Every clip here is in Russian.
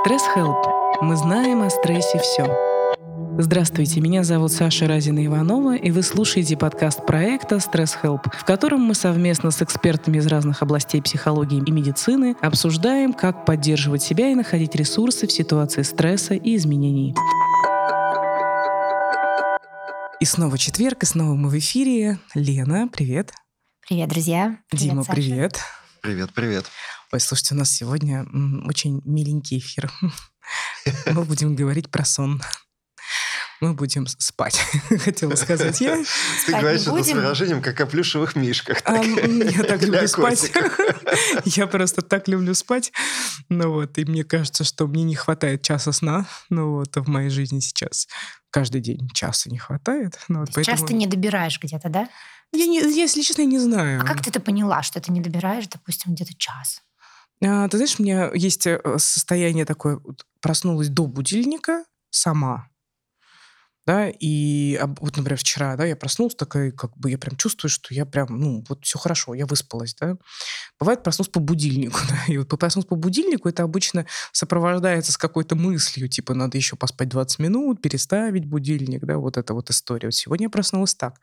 Стресс Help. Мы знаем о стрессе все. Здравствуйте, меня зовут Саша Разина Иванова, и вы слушаете подкаст проекта «Стресс Help», в котором мы совместно с экспертами из разных областей психологии и медицины обсуждаем, как поддерживать себя и находить ресурсы в ситуации стресса и изменений. И снова четверг, и снова мы в эфире. Лена, привет. Привет, друзья. Дима, Саша. привет. Привет, привет. Ой, слушайте, у нас сегодня очень миленький эфир. Мы будем говорить про сон. Мы будем спать, хотела сказать я. Ты говоришь это с выражением, как о плюшевых мишках. Я так люблю спать. Я просто так люблю спать. Ну вот, и мне кажется, что мне не хватает часа сна. Ну вот, в моей жизни сейчас. Каждый день часа не хватает. Ну, вот, Сейчас ты не добираешь где-то, да? Я, не, я, если честно, я не знаю. А как ты это поняла, что ты не добираешь, допустим, где-то час? А, ты знаешь, у меня есть э, состояние такое, проснулась до будильника сама, да, и вот, например, вчера, да, я проснулась такая, как бы я прям чувствую, что я прям, ну, вот все хорошо, я выспалась, да. Бывает, проснулась по будильнику, да, и вот проснуться по будильнику, это обычно сопровождается с какой-то мыслью, типа, надо еще поспать 20 минут, переставить будильник, да, вот эта вот история. Вот сегодня я проснулась так.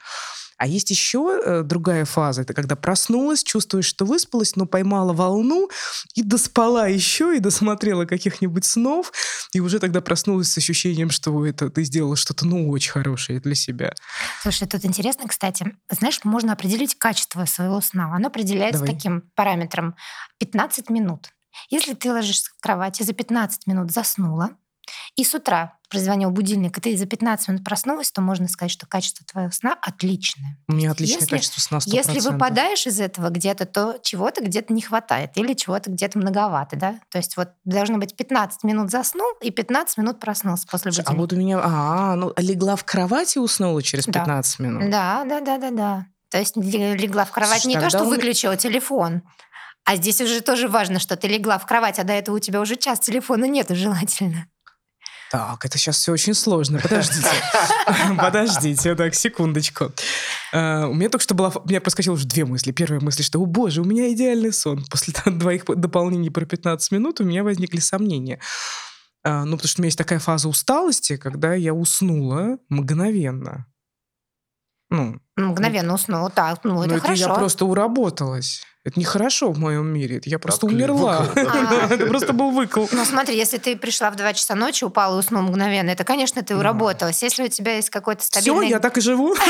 А есть еще э, другая фаза, это когда проснулась, чувствуешь, что выспалась, но поймала волну и доспала еще, и досмотрела каких-нибудь снов, и уже тогда проснулась с ощущением, что это ты сделала что-то, ну, очень хорошее для себя. Слушай, тут интересно, кстати, знаешь, можно определить качество своего сна. Оно определяется Давай. таким параметром 15 минут. Если ты ложишься в кровать и за 15 минут заснула, и с утра прозвонил будильник, и ты за 15 минут проснулась, то можно сказать, что качество твоего сна отличное. У меня отличное Если- качество сна 100%. Если выпадаешь из этого где-то, то чего-то где-то не хватает или чего-то где-то многовато, да? То есть вот должно быть 15 минут заснул и 15 минут проснулся после А будильника. вот у меня... А, ну, легла в кровать и уснула через Да. 15 минут? Да, да, да, да, да. То есть ле- легла в кровать Слушай, не то, что меня- выключила телефон, а здесь уже тоже важно, что ты легла в кровать, а до этого у тебя уже час телефона нету желательно. Так, это сейчас все очень сложно. Подождите. Подождите, так, секундочку. А, У меня только что была... У меня проскочило уже две мысли. Первая мысль, что, о боже, у меня идеальный сон. После двоих дополнений про 15 минут у меня возникли сомнения. А, Ну, потому что у меня есть такая фаза усталости, когда я уснула мгновенно. Ну, Мгновенно уснула, так, ну ну, это это я хорошо. просто уработалась. Это нехорошо в моем мире. Я просто Отклик, умерла. Это просто был выкл. Ну смотри, если ты пришла в 2 часа ночи, упала и уснула мгновенно, это, конечно, ты уработалась. Если у тебя есть какой-то Все, стабильный... я так и живу.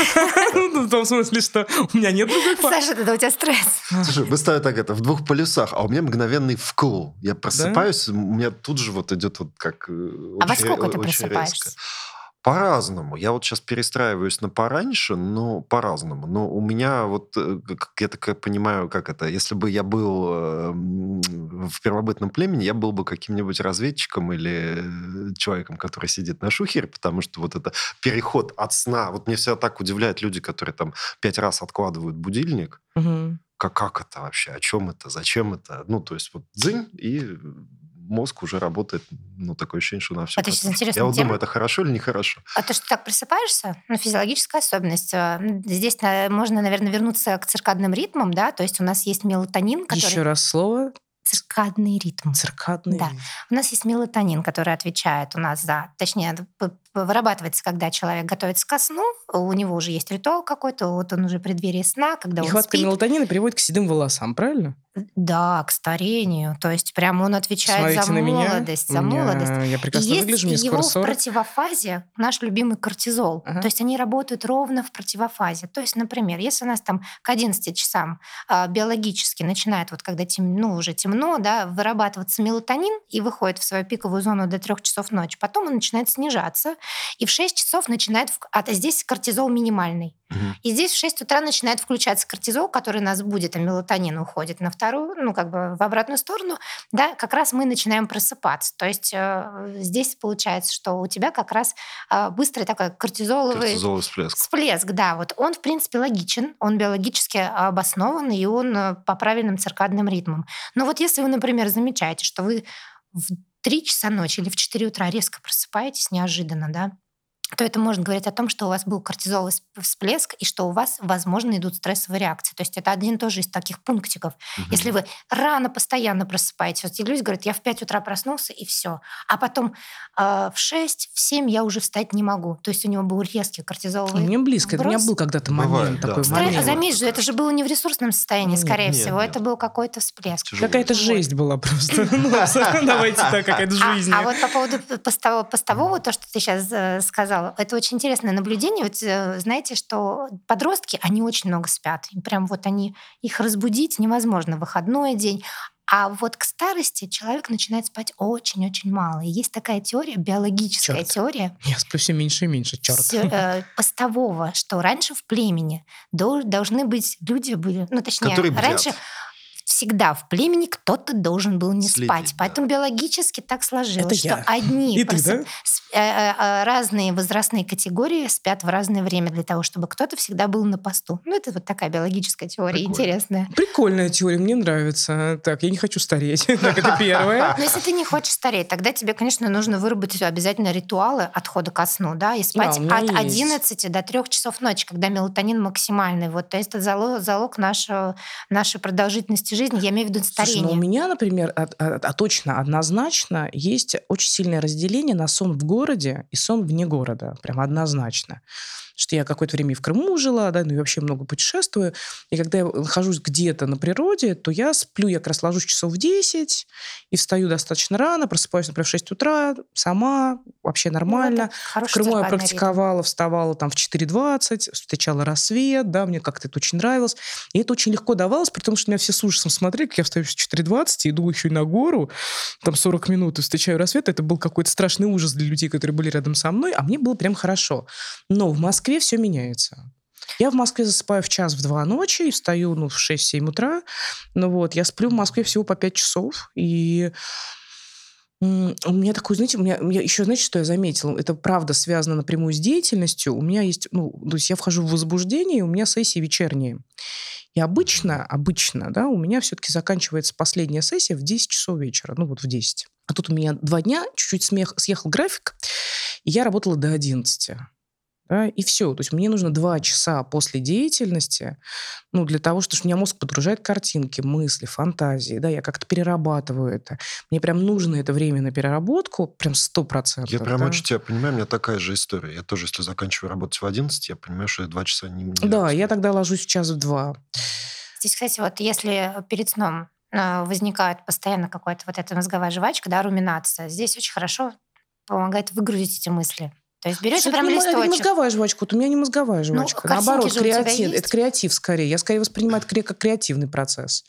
Ну, В том смысле, что у меня нет другой. Саша, это у тебя стресс. Слушай, мы ставим так это в двух полюсах, а у меня мгновенный вкл. Я просыпаюсь, у меня тут же вот идет вот как... э, А во сколько ты просыпаешься? По-разному. Я вот сейчас перестраиваюсь на пораньше, но по-разному. Но у меня вот, э, я так понимаю, как это, если бы я был э, в первобытном племени, я был бы каким-нибудь разведчиком или э, человеком, который сидит на шухере, потому что вот это переход от сна... Вот мне всегда так удивляют люди, которые там пять раз откладывают будильник, Мгм. как, как это вообще, о чем это, зачем это. Ну, то есть вот дзынь, и мозг уже работает, ну, такое ощущение, что на все. Это сейчас интересная Я вот тема. думаю, это хорошо или нехорошо? А то, что так просыпаешься, ну, физиологическая особенность. Э, Здесь э, можно, наверное, вернуться к циркадным ритмам, да, то есть у нас есть мелатонин, который... Еще раз слово. Циркадный ритм. Циркадный. Да. У нас есть мелатонин, который отвечает у нас за... Точнее, вырабатывается, когда человек готовится ко сну, у него уже есть ритуал какой-то, вот он уже в преддверии сна, когда он Нехватка спит. мелатонина приводит к седым волосам, правильно? Да, к старению. То есть прямо он отвечает Смотрите за на меня. молодость, за У меня- молодость. Я прекрасно есть выгляжу, мне его скоро в 40. противофазе наш любимый кортизол. Ага. То есть они работают ровно в противофазе. То есть, например, если у нас там к 11 часам а, биологически начинает, вот когда тем, ну, уже темно, да, вырабатываться мелатонин и выходит в свою пиковую зону до 3 часов ночи, потом он начинает снижаться, и в 6 часов начинает... А здесь кортизол минимальный. Мгм. И здесь в 6 утра начинает включаться кортизол, который нас будет, а мелатонин уходит на вторую, ну, как бы в обратную сторону, да, как раз мы начинаем просыпаться. То есть э, здесь получается, что у тебя как раз э, быстрый такой кортизоловый Кортизол всплеск. всплеск, да, вот он, в принципе, логичен, он биологически обоснован, и он э, по правильным циркадным ритмам. Но вот если вы, например, замечаете, что вы в 3 часа ночи или в 4 утра резко просыпаетесь неожиданно, да, то это может говорить о том, что у вас был кортизол всплеск и что у вас, возможно, идут стрессовые реакции. То есть это один тоже из таких пунктиков. Угу. Если вы рано постоянно просыпаетесь, вот люди говорят, я в 5 утра проснулся и все, а потом э, в 6, в 7 я уже встать не могу. То есть у него был резкий кортизоловый Мне близко, вброс. у меня был когда-то момент Бывает, такой да. момент. Заметь же, это же было не в ресурсном состоянии, скорее нет, всего, нет. это был какой-то всплеск. Какая-то жесть была просто. Ну, давайте так, какая-то а, жизнь. А вот по поводу постового, то, что ты сейчас э, сказала, это очень интересно интересное наблюдение. Вот э, знаете, что подростки, они очень много спят. Прям вот они, их разбудить невозможно в выходной день. А вот к старости человек начинает спать очень-очень мало. И есть такая теория, биологическая черт. теория. Я сплю все меньше и меньше, черт. С, э, постового, что раньше в племени должны быть люди были, ну точнее, Которые раньше всегда в племени кто-то должен был не Следить, спать. Да. Поэтому биологически так сложилось, что одни прос... ты, да? Э, э, э, разные возрастные категории спят в разное время для того, чтобы кто-то всегда был на посту. Ну, это вот такая биологическая теория Прикольно. интересная. Прикольная теория, мне нравится. Так, я не хочу стареть. Так, это первое. Но если ты не хочешь стареть, тогда тебе, конечно, нужно выработать обязательно ритуалы отхода ко сну, да, и спать от 11 до 3 часов ночи, когда мелатонин максимальный. Вот, то есть это залог, залог нашего, нашей продолжительности жизни, я имею в виду старение. Слушай, ну у меня, например, а, а, а точно, однозначно есть очень сильное разделение на сон в городе и сон вне города. Прям однозначно что я какое-то время в Крыму жила, да, ну и вообще много путешествую. И когда я нахожусь где-то на природе, то я сплю, я как раз ложусь часов в 10 и встаю достаточно рано, просыпаюсь, например, в 6 утра, сама, вообще нормально. Ну, в Крыму я практиковала, ритм. вставала там в 4.20, встречала рассвет, да, мне как-то это очень нравилось. И это очень легко давалось, при том, что меня все с ужасом смотрели, как я встаю в 4.20, иду еще и на гору, там 40 минут и встречаю рассвет. Это был какой-то страшный ужас для людей, которые были рядом со мной, а мне было прям хорошо. Но в Москве Москве все меняется. Я в Москве засыпаю в час, в два ночи и встаю ну, в 6-7 утра. Ну вот, я сплю в Москве всего по 5 часов. И у меня такой, знаете, у меня, у меня еще, знаете, что я заметила? Это правда связано напрямую с деятельностью. У меня есть, ну, то есть я вхожу в возбуждение, у меня сессии вечерние. И обычно, обычно, да, у меня все-таки заканчивается последняя сессия в 10 часов вечера, ну вот в 10. А тут у меня два дня, чуть-чуть смех, съехал график, и я работала до 11. Да, и все. То есть мне нужно два часа после деятельности, ну, для того, что у меня мозг подгружает картинки, мысли, фантазии, да, я как-то перерабатываю это. Мне прям нужно это время на переработку, прям сто процентов. Я прям да. очень тебя понимаю, у меня такая же история. Я тоже, если заканчиваю работать в 11, я понимаю, что я два часа не... не да, я тогда ложусь в час в два. Здесь, кстати, вот если перед сном э, возникает постоянно какая-то вот эта мозговая жвачка, да, руминация, здесь очень хорошо помогает выгрузить эти мысли. То есть берете прям листочек. Это не мозговая жвачка, вот у меня не мозговая ну, жвачка. Ну, Наоборот, креатив. Это креатив скорее. Я скорее воспринимаю это как креативный процесс.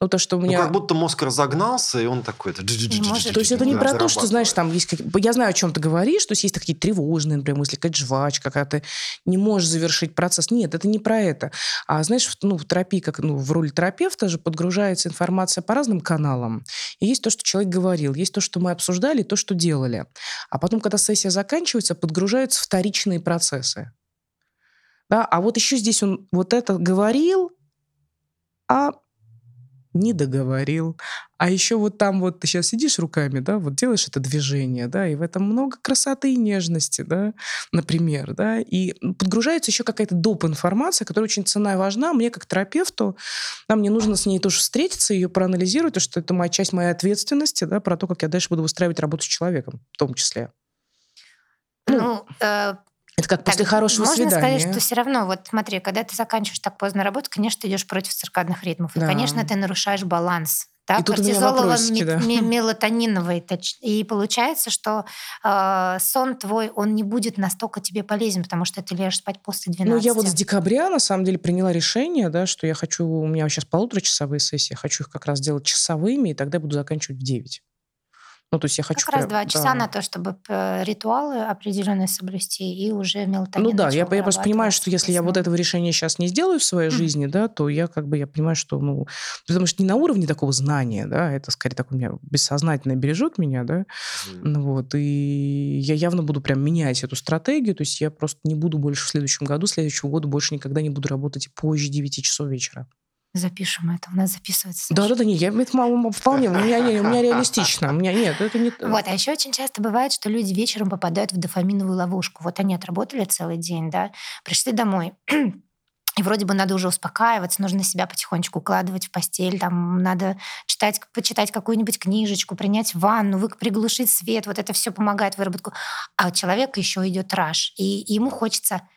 Ну, то, что у меня... Ну, как будто мозг разогнался, и он такой... То есть это не про то, что, знаешь, там есть... Я знаю, о чем ты говоришь, то есть есть такие тревожные, например, мысли, какая-то жвачка, когда ты не можешь завершить процесс. Нет, это не про это. А знаешь, ну, в терапии, как ну, в роли терапевта же подгружается информация по разным каналам. И есть то, что человек говорил, есть то, что мы обсуждали, то, что делали. А потом, когда сессия заканчивается, подгружаются вторичные процессы. Да? А вот еще здесь он вот это говорил, а не договорил. А еще вот там вот ты сейчас сидишь руками, да, вот делаешь это движение, да, и в этом много красоты и нежности, да, например, да, и подгружается еще какая-то доп. информация, которая очень ценная и важна. Мне как терапевту, да, мне нужно с ней тоже встретиться, ее проанализировать, потому что это моя часть моей ответственности, да, про то, как я дальше буду выстраивать работу с человеком в том числе. Ну, ну э, это как так, после хорошего можно свидания. Можно сказать, что все равно, вот смотри, когда ты заканчиваешь так поздно работу, конечно, ты идешь против циркадных ритмов. Да. И, конечно, ты нарушаешь баланс да, и кортизолово-мелатониновый. Да. И получается, что э, сон твой, он не будет настолько тебе полезен, потому что ты лежишь спать после 12. Ну, я вот с декабря, на самом деле, приняла решение, да, что я хочу, у меня сейчас полуторачасовые сессии, я хочу их как раз делать часовыми, и тогда буду заканчивать в 9. Ну, то есть я хочу... Как раз два часа да. на то, чтобы э, ритуалы определенные соблюсти и уже мелатонин Ну да, я, я просто понимаю, что если я вот этого решения сейчас не сделаю в своей жизни, да, то я как бы, я понимаю, что, ну, потому что не на уровне такого знания, да, это скорее так у меня бессознательно бережет меня, да, mm. вот, и я явно буду прям менять эту стратегию, то есть я просто не буду больше в следующем году, в следующем году больше никогда не буду работать позже 9 часов вечера. Запишем это, у нас записывается. Да, да, да, не, я это мало, вполне, у меня, не, у меня реалистично, у меня нет, это не... Вот, а еще очень часто бывает, что люди вечером попадают в дофаминовую ловушку. Вот они отработали целый день, да, пришли домой, и вроде бы надо уже успокаиваться, нужно себя потихонечку укладывать в постель, там надо читать, почитать какую-нибудь книжечку, принять ванну, вы, приглушить свет, вот это все помогает выработку. А у человека еще идет раш, и ему хочется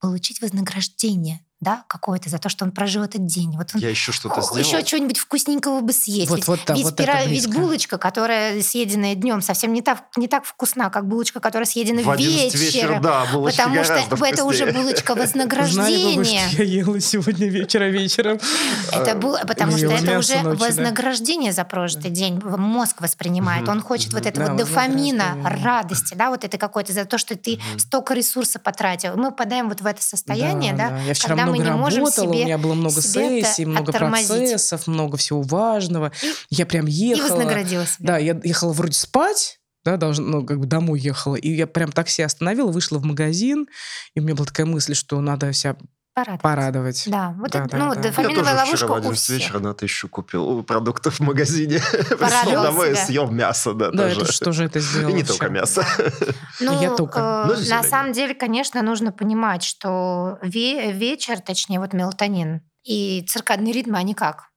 получить вознаграждение да, какое-то за то, что он прожил этот день. Вот он Я еще что-то сделал. Еще что-нибудь вкусненького бы съесть. Вот, ведь вот, да, ведь, вот пира- это ведь булочка, которая съеденная днем, совсем не так, не так вкусна, как булочка, которая съедена В 11 вечера, вечером. да, булочки Потому что гораздо это уже вкуснее. булочка Знали бы вы, вознаграждения. что я ела сегодня вечера вечером. Это было, потому что это уже да. вознаграждение за прошлый день. Мозг воспринимает. Он хочет вот этого Да, дофамина, радости, да, вот это какое-то за то, что ты столько ресурса потратил. Мы попадаем вот в это состояние, да, когда мы много не можем работала, у себе меня было много себе сессий, много оттормозить. процессов, много всего важного. И- Я прям и ехала. вознаградила себя. Да, я ехала вроде спать, да, должна, ну, как бы домой ехала, и я прям такси остановила, вышла в магазин, и у меня была такая мысль, что надо себя Порадовать. порадовать. Да, вот Да, это, да, ну, да. вот Я дофаминовая тоже ловушка вчера в у 11 всех. вечера на тысячу купил продуктов в магазине. Пришел Порадовал домой и съел мясо, да, Да, тоже. это что же это И сделало? не только мясо. Ну, Я только. э, Но на самом деле, конечно, нужно понимать, что ве- вечер, точнее, вот мелатонин и циркадный ритм, они как?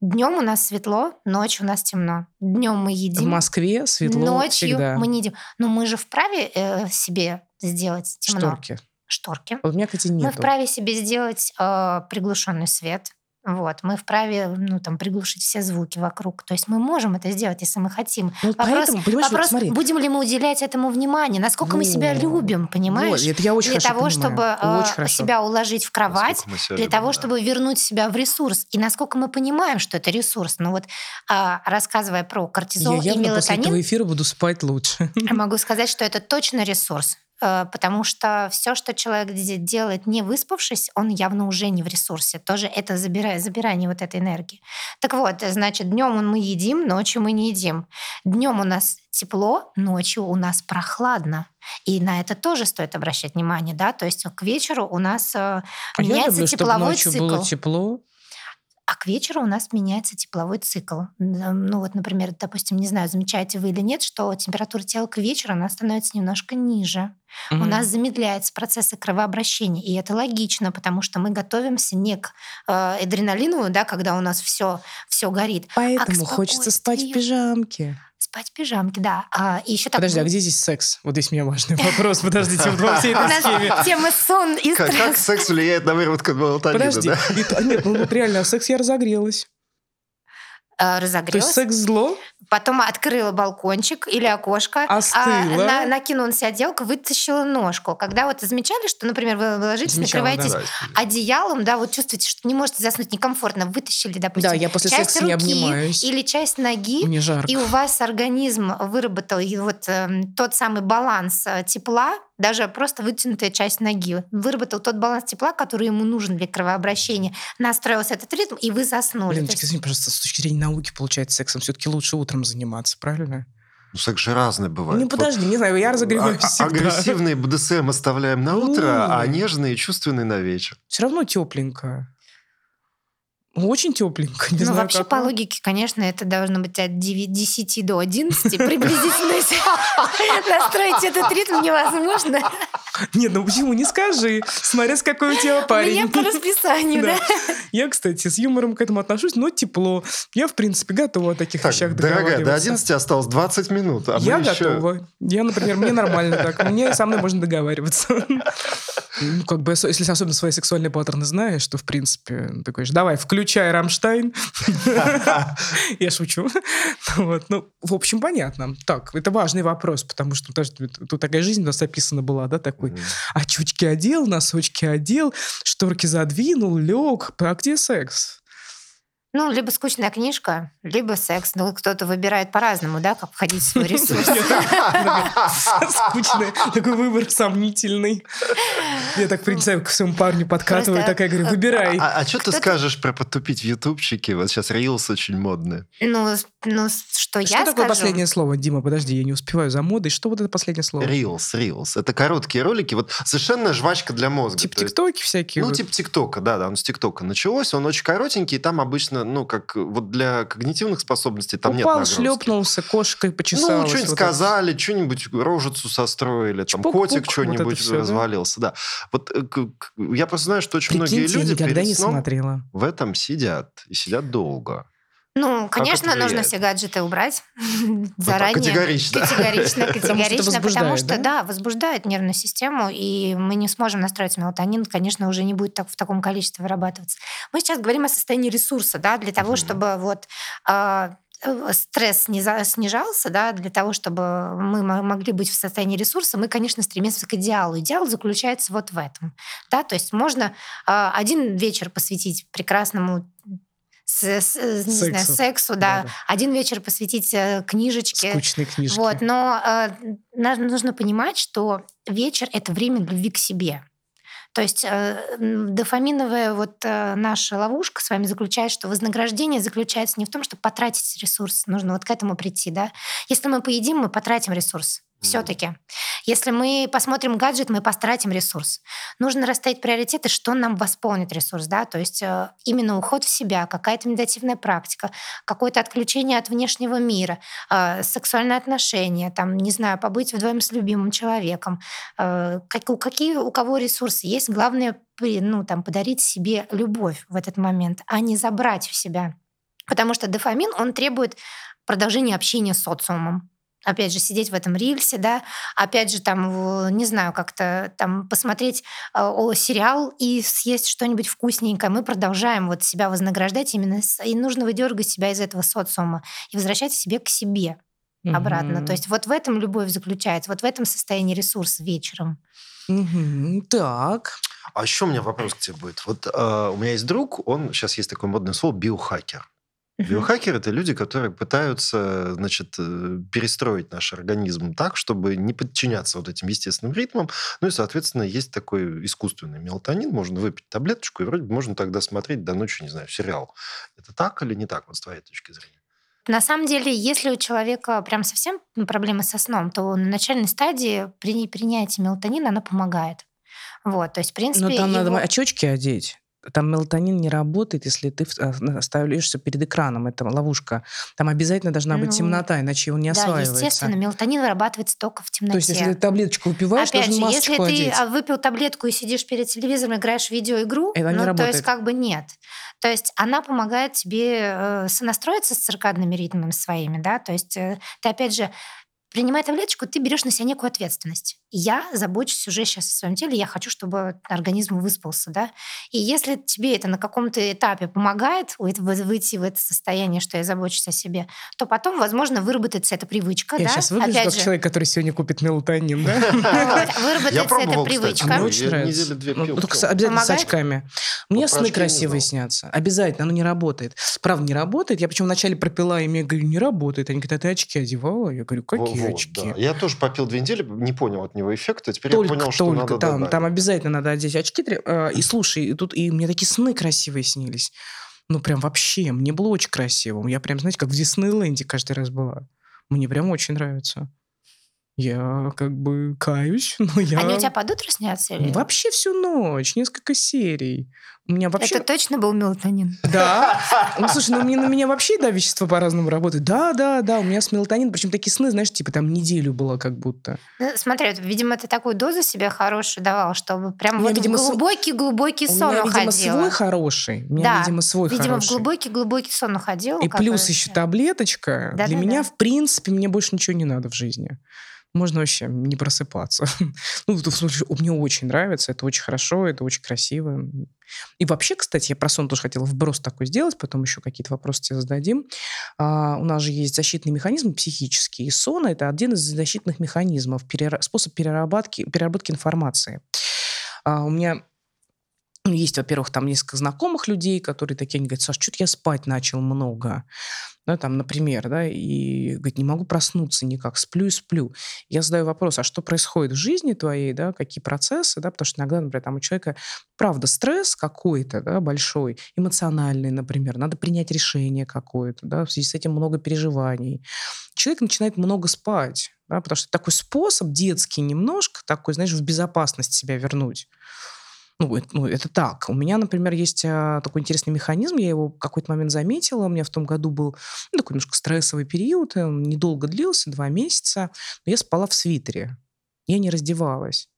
Днем у нас светло, ночью у нас темно. Днем мы В едим, Москве светло ночью всегда. мы не едим. Но мы же вправе э, себе сделать темно. Шторки. Шторки. Вот у меня, кстати, Мы нету. вправе себе сделать э, приглушенный свет. Вот, мы вправе, ну, там, приглушить все звуки вокруг. То есть мы можем это сделать, если мы хотим. Ну, вот Вопрос, поэтому, понимаешь, вот вопрос смотри. будем ли мы уделять этому внимание, насколько мы себя Вот. любим, понимаешь? Вот, это я очень для того, понимаю. чтобы э, Очень хорошо. себя уложить в кровать, мы для любим, того, да. чтобы вернуть себя в ресурс. И насколько мы понимаем, что это ресурс. Ну вот, а, рассказывая про Я кортизол и явно после мелатонин, этого эфира буду спать лучше. я могу сказать, что это точно ресурс. Э, Потому что все, что человек де- делает не выспавшись, он явно уже не в ресурсе. Тоже это забирает, забирание вот этой энергии. Так вот, значит, днем мы едим, ночью мы не едим. Днем у нас тепло, ночью у нас прохладно. И на это тоже стоит обращать внимание, да. То есть к вечеру у нас э, А я меняется люблю, чтобы тепловой ночью цикл. было тепло. А к вечеру у нас меняется тепловой цикл. Ну вот, например, допустим, не знаю, замечаете вы или нет, что температура тела к вечеру, она становится немножко ниже. У Мгм. нас замедляются процессы кровообращения. И это логично, потому что мы готовимся не к э, адреналину, да, когда у нас все, все горит. Поэтому хочется спать в пижамке. Спать в пижамке, да. А, и еще так... Подожди, а где здесь секс? Вот здесь у меня важный вопрос. Подождите, вот во всей этой схеме. тема сон и Как, как стресс. секс влияет на выработку мелатонина, Подожди. Нет, ну вот реально, секс я разогрелась. Э, То есть Разогрелась. секс зло? Потом открыла балкончик или окошко, Остыла. а, на- накинула на себя отделку, вытащила ножку. Когда вот замечали, что, например, вы ложитесь, Замечала, накрываетесь да. Да, одеялом, да, вот чувствуете, что не можете заснуть некомфортно, вытащили, допустим, Да, я после часть секса не руки обнимаюсь. или часть ноги, Мне жарко. и у вас организм выработал вот эм, тот самый баланс э, тепла, даже просто вытянутая часть ноги, выработал тот баланс тепла, который ему нужен для кровообращения, настроился этот ритм, и вы заснули. Леночка, есть- извини, пожалуйста, с точки зрения науки, получается, сексом все-таки лучше утром заниматься, правильно? Ну, секс же разный бывает. Ну, подожди, не знаю, я разогреваюсь А- всегда. Агрессивный БДСМ оставляем на утро, а Ну. нежный и чувственный на вечер. Все равно тепленько. Очень тепленько. Не ну, знаю, вообще, как по логике, конечно, это должно быть от 9 10 до 11 приблизительно. Настроить этот ритм невозможно. Нет, ну почему? Не скажи. Смотря с какой у тебя У меня парень. по расписанию, да. Я, кстати, с юмором к этому отношусь, но тепло. Я, в принципе, готова о таких Так, вещах дорогая, до договариваться. 11 осталось 20 минут. А Я готова. Я, например, мне нормально так. Мне со мной можно договариваться. Ну, как бы, если особенно свои сексуальные паттерны знаешь, то, в принципе, ты говоришь, давай, включай Рамштайн. Я шучу. Вот. Ну, в общем, понятно. Так, это важный вопрос, потому что тут такая жизнь у нас описана была, да, такой. Мгм. Очучки одел, носочки одел, шторки задвинул, лег. А где секс? Ну, либо скучная книжка, либо секс. Ну, кто-то выбирает по-разному, да, как входить в свой ресурс. Скучный, такой выбор сомнительный. Я так, в принципе, к своему парню подкатываю, такая говорю, выбирай. А, что ты скажешь про потупить в ютубчике? Вот сейчас рилс очень модный. Ну, ну, что, Что я такое скажу? последнее слово? Дима, подожди, я не успеваю за модой. Что вот это последнее слово? Reels, Reels. Это короткие ролики. Вот совершенно жвачка для мозга. Типа есть- тиктоки всякие. Ну, вот. типа ТикТока, да, да, он с ТикТока началось, он очень коротенький, и там обычно, ну, как вот для когнитивных способностей там нет Упал, нагрузки. шлепнулся, кошкой Ну, почесалась. что-нибудь вот это. сказали, что-нибудь рожицу состроили, там котик вот что-нибудь это всё, да? развалился, да. Вот э, я просто знаю, что очень Прикиньте, многие люди я никогда перед не сном смотрела. в этом сидят, и сидят долго. Ну, конечно, нужно все гаджеты убрать заранее. категорично. Категорично, Потому что категорично, потому что, да? да, возбуждает нервную систему, и мы не сможем настроить мелатонин, конечно, уже не будет так, в таком количестве вырабатываться. Мы сейчас говорим о состоянии ресурса, да, для того, чтобы вот а, э, стресс снижался, да, для того, чтобы мы мо- могли быть в состоянии ресурса, мы, конечно, стремимся к идеалу. Идеал заключается вот в этом. Да? То есть можно а, один вечер посвятить прекрасному с- с- э, не знаю, Сексу. сексу, да, Да-да. один вечер посвятить э, книжечке. Скучные книжки. Вот, но э, нужно понимать, что вечер это время любви к себе. То есть э, дофаминовая вот э, наша ловушка с вами заключается, что вознаграждение заключается не в том, чтобы потратить ресурс, нужно вот к этому прийти, да. Если мы поедим, мы потратим ресурс. Все-таки. Если мы посмотрим гаджет, мы потратим ресурс. Нужно расставить приоритеты, что нам восполнит ресурс, да, то есть э, именно уход в себя, какая-то медитативная практика, какое-то отключение от внешнего мира, э, сексуальные отношения, там, не знаю, побыть вдвоем с любимым человеком. Э, как- у- какие у кого ресурсы есть? Главное, ну, там, подарить себе любовь в этот момент, а не забрать в себя. Потому что дофамин, он требует продолжения общения с социумом. Опять же, сидеть в этом рильсе, да, опять же, там, не знаю, как-то там посмотреть э, о, сериал и съесть что-нибудь вкусненькое. Мы продолжаем вот себя вознаграждать именно, с- и нужно выдергивать себя из этого социума и возвращать себе к себе обратно. Мгм. То есть вот в этом любовь заключается, вот в этом состоянии ресурс вечером. Мгм. Так. А еще у меня вопрос к тебе будет. Вот э, у меня есть друг, он, сейчас есть такое модное слово, биохакер. Биохакеры – это люди, которые пытаются, значит, э, перестроить наш организм так, чтобы не подчиняться вот этим естественным ритмам. Ну и, соответственно, есть такой искусственный мелатонин. Можно выпить таблеточку, и вроде бы можно тогда смотреть до ночи, не знаю, сериал. Это так или не так, вот с твоей точки зрения? На самом деле, если у человека прям совсем ну, проблемы со сном, то на начальной стадии при принятии мелатонина она помогает. Вот, то есть, в принципе, Но там надо его- очечки одеть. Там мелатонин не работает, если ты а, оставляешься перед экраном. Это ловушка. Там обязательно должна быть Ну, темнота, иначе он не Да, осваивается. естественно, мелатонин вырабатывается только в темноте. То есть, если ты таблеточку выпиваешь, Опять же, если ты одеть. а, выпил таблетку и сидишь перед телевизором, играешь в видеоигру, Это ну, то есть как бы нет. То есть она помогает тебе э, сонастроиться с циркадными ритмами своими, да, то есть э, ты опять же Принимая таблеточку, ты берешь на себя некую ответственность. Я забочусь уже сейчас о своем теле, я хочу, чтобы организм выспался, да. И если тебе это на каком-то этапе помогает вы- вы- выйти в это состояние, что я забочусь о себе, то потом, возможно, выработается эта привычка, Я да. сейчас выгляжу Опять как же, человек, который сегодня купит мелатонин, да? выработается эта привычка. Мне Ну, очень нравится. Ну, только обязательно с очками. Мне про сны красивые снятся. Обязательно, оно не работает. Правда, не работает. Я причем вначале пропила, и мне говорю, не работает. Они говорят, а ты очки одевала? Я говорю, какие Вот, очки? да. Я тоже попил две недели, не понял от него эффекта. Теперь Только, я понял, что только. надо там, там обязательно надо одеть очки. э, И слушай, и тут и мне такие сны красивые снились. Ну, прям вообще, мне было очень красиво. Я прям, знаете, как в Диснейленде каждый раз была. Мне прям очень нравится. Я как бы каюсь, но я... Они у тебя под утро снятся? Или... Вообще всю ночь, несколько серий. У меня вообще... Это точно был мелатонин? Да. Ну, слушай, ну мне, на меня вообще, да, вещества по-разному работают. Да, да, да, у меня с мелатонином, причем такие сны, знаешь, типа там неделю было как будто. Ну, смотри, вот, видимо, ты такую дозу себе хорошую давал, чтобы прям вот видимо, в св- глубокий-глубокий У сон меня, видимо, свой хороший. У меня, видимо, свой Видимо, хороший. в глубокий-глубокий сон уходил. И плюс еще таблеточка. Для меня, в принципе, мне больше ничего не надо в жизни. Можно вообще не просыпаться. Ну, в смысле, мне очень нравится, это очень хорошо, это очень красиво. И вообще, кстати, я про сон тоже хотела вброс такой сделать, потом еще какие-то вопросы тебе зададим. А, у нас же есть защитный механизм психический, и сон — это один из защитных механизмов, перера- способ переработки, переработки информации. А, у меня есть, во-первых, там несколько знакомых людей, которые такие, они говорят, Саш, что-то я спать начал много. Да, там, например, да, и говорит, не могу проснуться никак, сплю и сплю. Я задаю вопрос, а что происходит в жизни твоей, да, какие процессы, да, потому что иногда, например, там у человека, правда, стресс какой-то, да, большой, эмоциональный, например, надо принять решение какое-то, да, в связи с этим много переживаний. Человек начинает много спать, да, потому что такой способ детский немножко, такой, знаешь, в безопасность себя вернуть. Ну, это, ну, это так. У меня, например, есть а, такой интересный механизм, я его в какой-то момент заметила. У меня в том году был ну, такой немножко стрессовый период, он недолго длился, два месяца, но я спала в свитере. Я не раздевалась.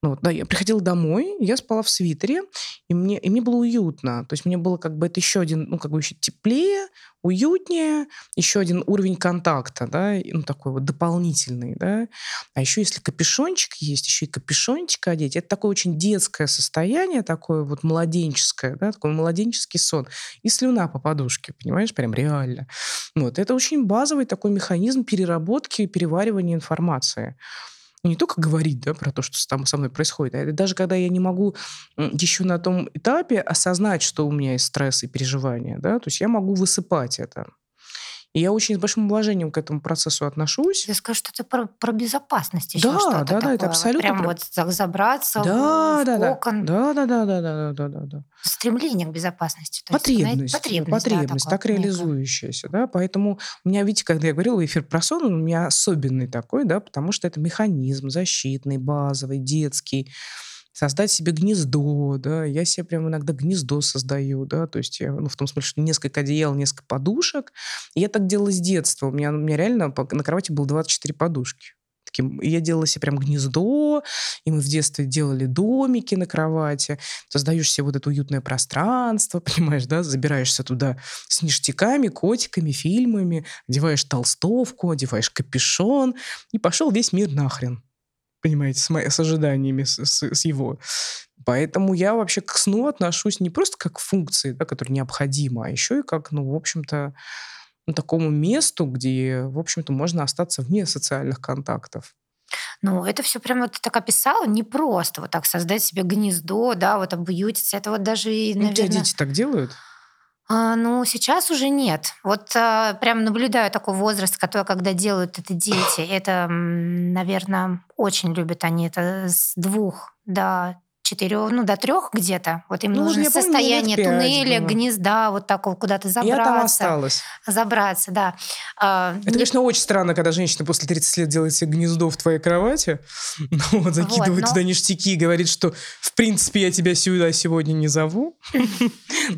Ну, да, я приходила домой, я спала в свитере, и мне, и мне было уютно. То есть мне было как бы это еще один, ну, как бы еще теплее, уютнее, еще один уровень контакта, да, ну, такой вот дополнительный, да. А еще если капюшончик есть, еще и капюшончик одеть, это такое очень детское состояние, такое вот младенческое, да, такой младенческий сон. И слюна по подушке, понимаешь, прям реально. Вот, это очень базовый такой механизм переработки и переваривания информации не только говорить да, про то, что там со мной происходит, а даже когда я не могу еще на том этапе осознать, что у меня есть стресс и переживания, да, то есть я могу высыпать это. И я очень с большим уважением к этому процессу отношусь. Я скажу, что это про, про безопасность еще да, что-то да, такое. да, это абсолютно. Прям вот забраться да, в, да, в кокон. Да, да, да, да, да, да, да, да. Стремление к безопасности. Потребность. Есть, потребность, потребность да, так реализующаяся, да. Поэтому у меня, видите, когда я говорила эфир про сон, он у меня особенный такой, да, потому что это механизм защитный, базовый, детский создать себе гнездо, да, я себе прям иногда гнездо создаю, да, то есть я, ну, в том смысле, что несколько одеял, несколько подушек. И я так делала с детства. У меня, у меня реально на кровати было 24 подушки. Таким, я делала себе прям гнездо, и мы в детстве делали домики на кровати. Создаешь себе вот это уютное пространство, понимаешь, да, забираешься туда с ништяками, котиками, фильмами, одеваешь толстовку, одеваешь капюшон, и пошел весь мир нахрен понимаете, с, с ожиданиями, с, с, с его. Поэтому я вообще к сну отношусь не просто как к функции, да, которая необходима, а еще и как, ну, в общем-то, ну, такому месту, где, в общем-то, можно остаться вне социальных контактов. Ну, это все прямо вот ты так описала, не просто вот так создать себе гнездо, да, вот обуютиться. Это вот даже и, наверное... Ну, дети так делают? А, ну, сейчас уже нет. Вот а, прям наблюдаю такой возраст, который, когда делают это дети, это, наверное, очень любят они это с двух до четырех, ну, до трех где-то. Вот им ну, нужно состояние помню, туннеля, было. гнезда, вот такого куда-то забраться. Я там осталась. Забраться, да. А, Это, не... конечно, очень странно, когда женщина после 30 лет делает себе гнездо в твоей кровати, ну, вот, закидывает вот, но... туда ништяки и говорит, что, в принципе, я тебя сюда сегодня не зову.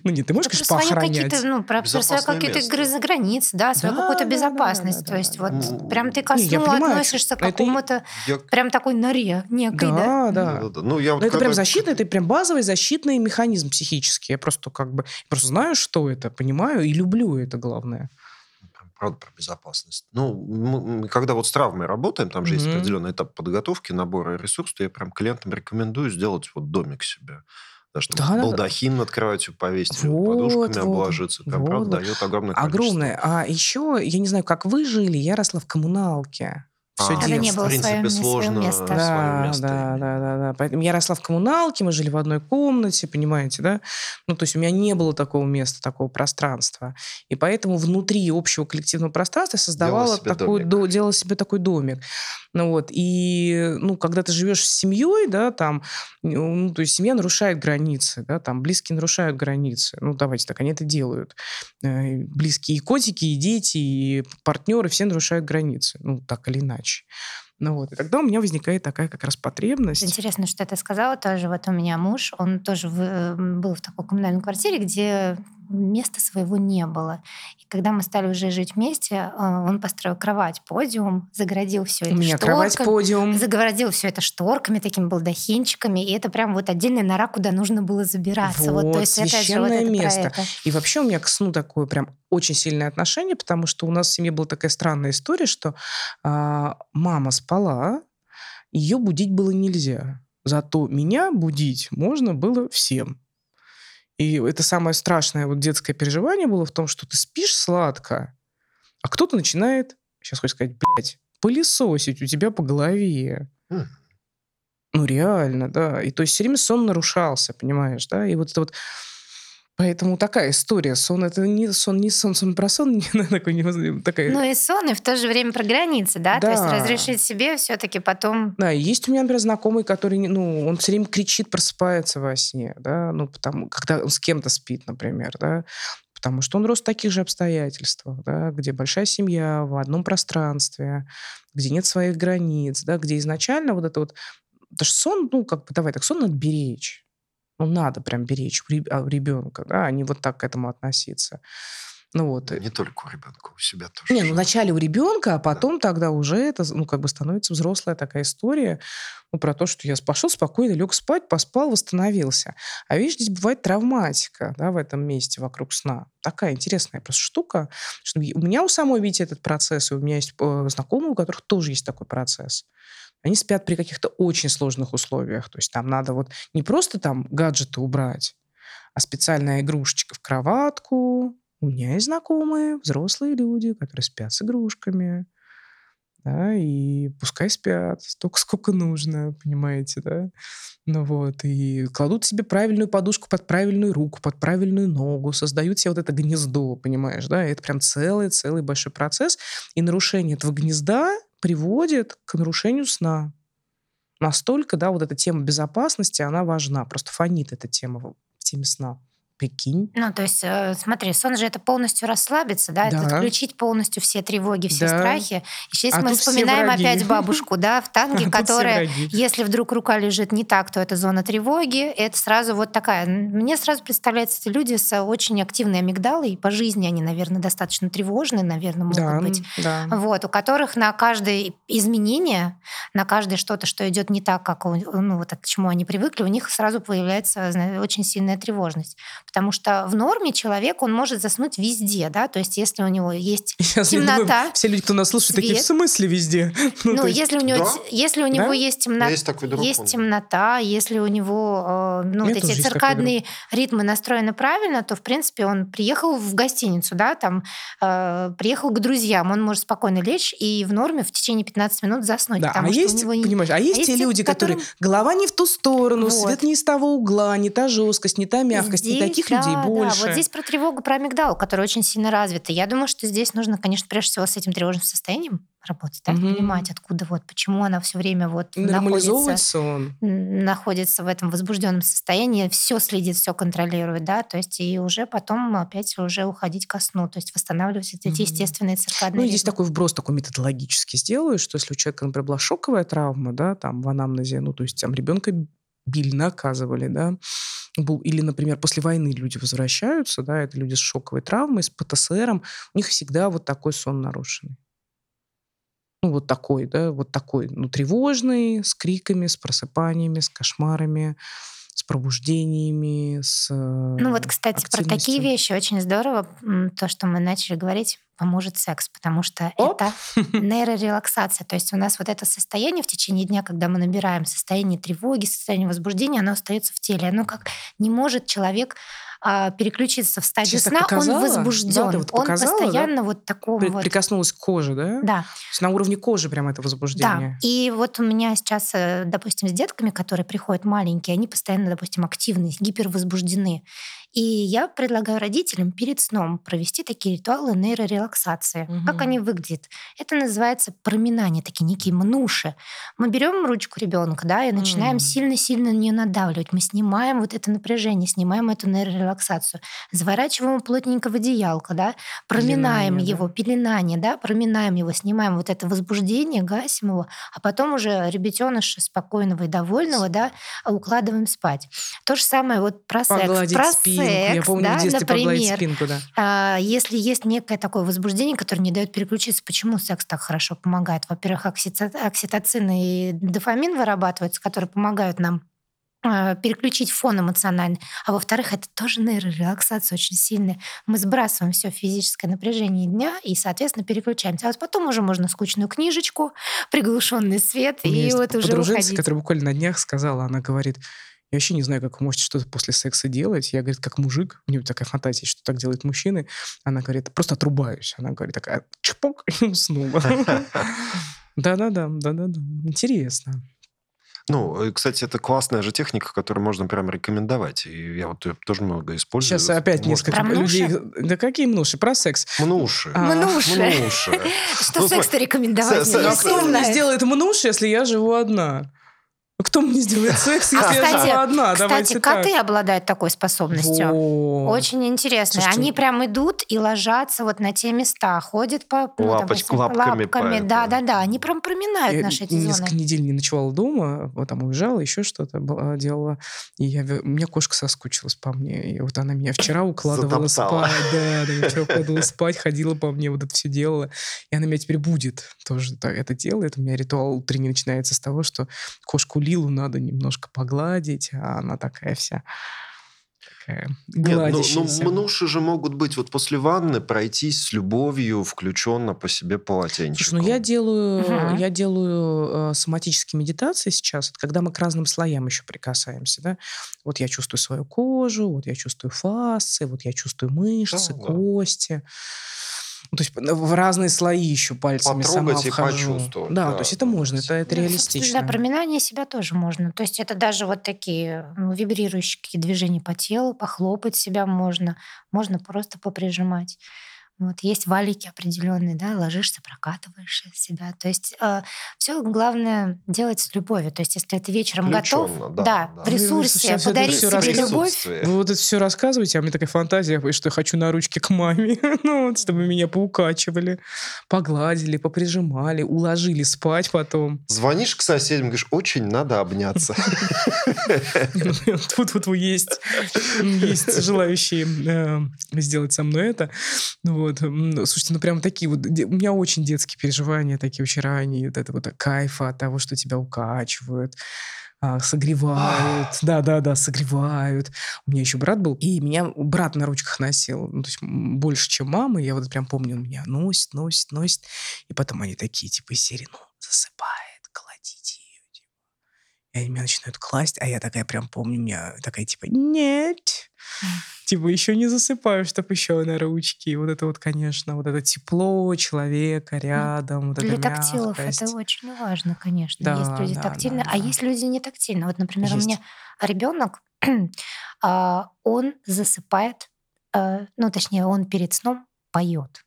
Ну, нет, ты можешь, конечно, поохранять. Ну, про свои какие-то границы, да, свою какую-то безопасность. То есть вот прям ты ко сну относишься к какому-то прям такой норе некой, да? Да, да. Ну, я это прям защитный, это прям базовый защитный механизм психический. Я просто как бы просто знаю, что это, понимаю и люблю это главное правда, про безопасность. Ну, мы, когда вот с травмой работаем, там же mm-hmm. есть определенный этап подготовки, набора ресурсов, то я прям клиентам рекомендую сделать вот домик себе. Да, чтобы да, балдахин да. над кроватью повесить, вот, подушками вот, обложиться. Прям, вот, правда, дает огромное количество. Огромное. А еще, я не знаю, как вы жили, я росла в коммуналке все а, делать. не было в принципе, свое, сложно место. Да, место. Да, да, да, да. Поэтому я росла в коммуналке, мы жили в одной комнате, понимаете, да? Ну, то есть у меня не было такого места, такого пространства. И поэтому внутри общего коллективного пространства создавала такой, до, делала себе такой домик. Ну вот, и, ну, когда ты живешь с семьей, да, там, ну, то есть семья нарушает границы, да, там, близкие нарушают границы. Ну, давайте так, они это делают. Э, близкие и котики, и дети, и партнеры, все нарушают границы, ну, так или иначе. Ну вот, и тогда у меня возникает такая как раз потребность. Интересно, что ты сказала тоже. Вот у меня муж, он тоже в, был в такой коммунальной квартире, где места своего не было. И когда мы стали уже жить вместе, а, он построил кровать, подиум, загородил все это У меня кровать, подиум. Загородил все это шторками, такими балдахинчиками. И это прям вот отдельная нора, куда нужно было забираться. Вот, вот то есть священное это же вот место. Это. И вообще у меня к сну такое прям очень сильное отношение, потому что у нас в семье была такая странная история, что а, мама спала, ее будить было нельзя. Зато меня будить можно было всем. И это самое страшное вот детское переживание было в том, что ты спишь сладко, а кто-то начинает, сейчас хочешь сказать, блядь, пылесосить у тебя по голове. Ну, реально, да. И то есть все время сон нарушался, понимаешь, да? И вот это вот Поэтому такая история. Сон это не сон, не сон, сон про сон, не такой не такая. Ну и сон, и в то же время про границы, да? да. То есть разрешить себе все-таки потом. Да, есть у меня, например, знакомый, который, ну, он все время кричит, просыпается во сне, да, ну, потому, когда он с кем-то спит, например, да, потому что он рос в таких же обстоятельствах, да, где большая семья в одном пространстве, где нет своих границ, да, где изначально вот это вот, потому что сон, ну, как бы, давай так, сон надо беречь, ну, надо прям беречь ребенка, да, а не вот так к этому относиться. Ну вот. Не только у ребенка, у себя тоже. Не, ну вначале у ребенка, а потом да. тогда уже это, ну, как бы становится взрослая такая история, ну, про то, что я пошел спокойно, лег спать, поспал, восстановился. А видишь, здесь бывает травматика, да, в этом месте вокруг сна. Такая интересная просто штука, что у меня у самой, видите, этот процесс, и у меня есть э, знакомые, у которых тоже есть такой процесс. Они спят при каких-то очень сложных условиях. То есть там надо вот не просто там гаджеты убрать, а специальная игрушечка в кроватку. У меня есть знакомые взрослые люди, которые спят с игрушками. Да, и пускай спят столько, сколько нужно, понимаете, да? Ну вот, и кладут себе правильную подушку под правильную руку, под правильную ногу, создают себе вот это гнездо, понимаешь, да? И это прям целый-целый большой процесс. И нарушение этого гнезда приводит к нарушению сна. Настолько, да, вот эта тема безопасности, она важна. Просто фонит эта тема в теме сна. Прикинь. Ну, то есть, э, смотри, сон же это полностью расслабиться, да, да. это отключить полностью все тревоги, все да. страхи. И сейчас а мы вспоминаем опять бабушку, да, в танге, а которая, если вдруг рука лежит не так, то это зона тревоги. Это сразу вот такая. Мне сразу представляются эти люди с очень активной амигдалой, и по жизни они, наверное, достаточно тревожные, наверное, могут да, быть. Да. Вот, у которых на каждое изменение, на каждое что-то, что идет не так, как ну, вот к чему они привыкли, у них сразу появляется очень сильная тревожность. Потому что в норме человек, он может заснуть везде, да, то есть если у него есть Сейчас темнота... Думаю, все люди, кто нас слушает, свет, такие, в смысле везде? Ну, ну есть... если у него, да? если у него да? есть, темно... есть, друг, есть темнота, если у него э, ну, вот эти циркадные ритмы настроены правильно, то, в принципе, он приехал в гостиницу, да, там, э, приехал к друзьям, он может спокойно лечь и в норме в течение 15 минут заснуть. Да, а есть, него... понимаешь, а есть, а есть те люди, которые... которые... Голова не в ту сторону, вот. свет не из того угла, не та жесткость, не та мягкость, Здесь, не таких да, людей больше. Да, вот здесь про тревогу, про амигдалу, которая очень сильно развита. Я думаю, что здесь нужно, конечно, прежде всего с этим тревожным состоянием работать, да, угу. понимать, откуда вот, почему она все время вот находится, сон. находится в этом возбужденном состоянии, все следит, все контролирует, да, то есть и уже потом опять уже уходить ко сну, то есть восстанавливать эти угу. естественные циркадные Ну, здесь такой вброс такой методологический сделаю, что если у человека, например, была шоковая травма, да, там в анамнезе, ну, то есть там ребенка били, наказывали, да, был, или, например, после войны люди возвращаются, да, это люди с шоковой травмой, с ПТСРом, у них всегда вот такой сон нарушенный. Ну, вот такой, да, вот такой, ну, тревожный, с криками, с просыпаниями, с кошмарами, с пробуждениями, с Ну вот, кстати, про такие вещи очень здорово, то, что мы начали говорить, поможет секс, потому что Оп. это нейрорелаксация. То есть у нас вот это состояние в течение дня, когда мы набираем состояние тревоги, состояние возбуждения, оно остается в теле. Оно как не может человек переключиться в стадию Сейчас сна, он возбужден. Да, вот он показала, постоянно да? вот такого При, вот... Прикоснулась к коже, да? Да. На уровне кожи прям это возбуждение. Да. И вот у меня сейчас, э, допустим, с детками, которые приходят маленькие, они постоянно, допустим, активны, гипервозбуждены. И я предлагаю родителям перед сном провести такие ритуалы нейрорелаксации. Угу. Как они выглядят? Это называется проминание, такие некие мнуши. Мы берем ручку ребенка, да, и начинаем сильно-сильно на нее надавливать. Мы снимаем вот это напряжение, снимаем эту нейрорелаксацию, заворачиваем плотненько в одеялко, да, проминаем пеленание, его, да? пеленание, да, проминаем его, снимааем вот это возбуждение, гасим его, а потом уже ребятеныша спокойного и довольного, да, укладываем спать. То же самое вот про секс. Про спину спинку. Я помню, да, в детстве например, спинку, да. А, если есть некое такое возбуждение, которое не дает переключиться, почему секс так хорошо помогает? Во-первых, окситоцин и дофамин вырабатываются, которые помогают нам а, переключить фон эмоциональный. А во-вторых, это тоже нейрорелаксация очень сильная. Мы сбрасываем все физическое напряжение дня и, соответственно, переключаемся. А вот потом уже можно скучную книжечку, приглушенный свет, и вот уже уходить. которая буквально на днях сказала, она говорит, я вообще не знаю, как вы можете что-то после секса делать. Я, говорит, как мужик, у нее такая фантазия, что так делают мужчины. Она говорит, просто отрубаюсь. Она говорит, такая, чпок, и уснула. Да-да-да, да-да-да. Интересно. Ну, и, кстати, это классная же техника, которую можно прям рекомендовать. И я вот ее тоже много использую. Сейчас опять Может, несколько Про мнуши? людей... Да какие мнуши? Про секс. Мнуши. А, Мнуши. Мнуши. Что Ну, секс-то рекомендовать? А кто мне сделает мнуш, если я живу одна? Кто мне сделает секс, если А, я кстати, живу одна? Кстати, Давайте коты так. обладают такой способностью. Во. Очень интересно. Слушайте, Они прям идут и ложатся вот на те места, ходят по ну, Лапоч- допустим, лапками лапками. Да, да, да. Они прям проминают Я наши эти зоны. несколько недель не ночевала дома, вот там уезжала, еще что-то была- делала. И я, у меня кошка соскучилась по мне. И вот она меня вчера укладывала Затоптала. спать. Да, да, я вчера укладывала спать, ходила по мне, вот это все делала. И она меня теперь будет тоже так это делает. У меня ритуал утренний начинается с того, что кошку Лилу надо немножко погладить, а она такая вся такая Нет, ну, ну, гладящаяся. мнуши же могут быть вот после ванны пройтись с любовью, включенно по себе полотенчиком. Слушай, ну я делаю, Мгм. я делаю э, соматические медитации сейчас, когда мы к разным слоям еще прикасаемся, да. Вот я чувствую свою кожу, вот я чувствую фасции, вот я чувствую мышцы, Да, да. Ну, то есть в разные слои еще пальцами сама Потрогать и вхожу. почувствовать, Да, да, то есть это можно, это, это Ну, реалистично. Да, проминание себя тоже можно. То есть это даже вот такие ну, вибрирующие какие движения по телу, похлопать себя можно, можно просто поприжимать. Вот есть валики определенные, да, ложишься, прокатываешь себя. То есть все главное делать с любовью. То есть если ты вечером готов, да, да. в Вы- вы ресурсе сейчас это подарить себе рассказываете. любовь. Вы вот это все рассказываете, а у меня такая фантазия, что я хочу на ручки к маме, ну, вот, чтобы меня поукачивали, погладили, поприжимали, уложили спать потом. Звонишь к соседям, говоришь, очень надо обняться. Тут вот есть, есть желающие э, сделать со мной это. Ну Вот. Слушайте, ну прям такие вот... У меня очень детские переживания такие очень ранние. Вот это вот кайфа от того, что тебя укачивают а, согревают, да-да-да, согревают. У меня еще брат был, и меня брат на ручках носил, ну, то есть больше, чем мама. Я вот прям помню, он меня носит, носит, носит. И потом они такие, типа, из серии, ну, засыпает, кладите ее, типа. И они меня начинают класть, а я такая прям помню, у меня такая, типа, нет, типа, еще не засыпаю, чтобы еще на ручки. И вот это вот, конечно, вот это тепло человека рядом, вот Для тактилов мягкость. это очень важно, конечно. Да, есть люди да, тактильные, да, а да. есть люди не тактильные. Вот, например, у Есть. меня ребенок, а, он засыпает, э, ну, точнее, он перед сном поет.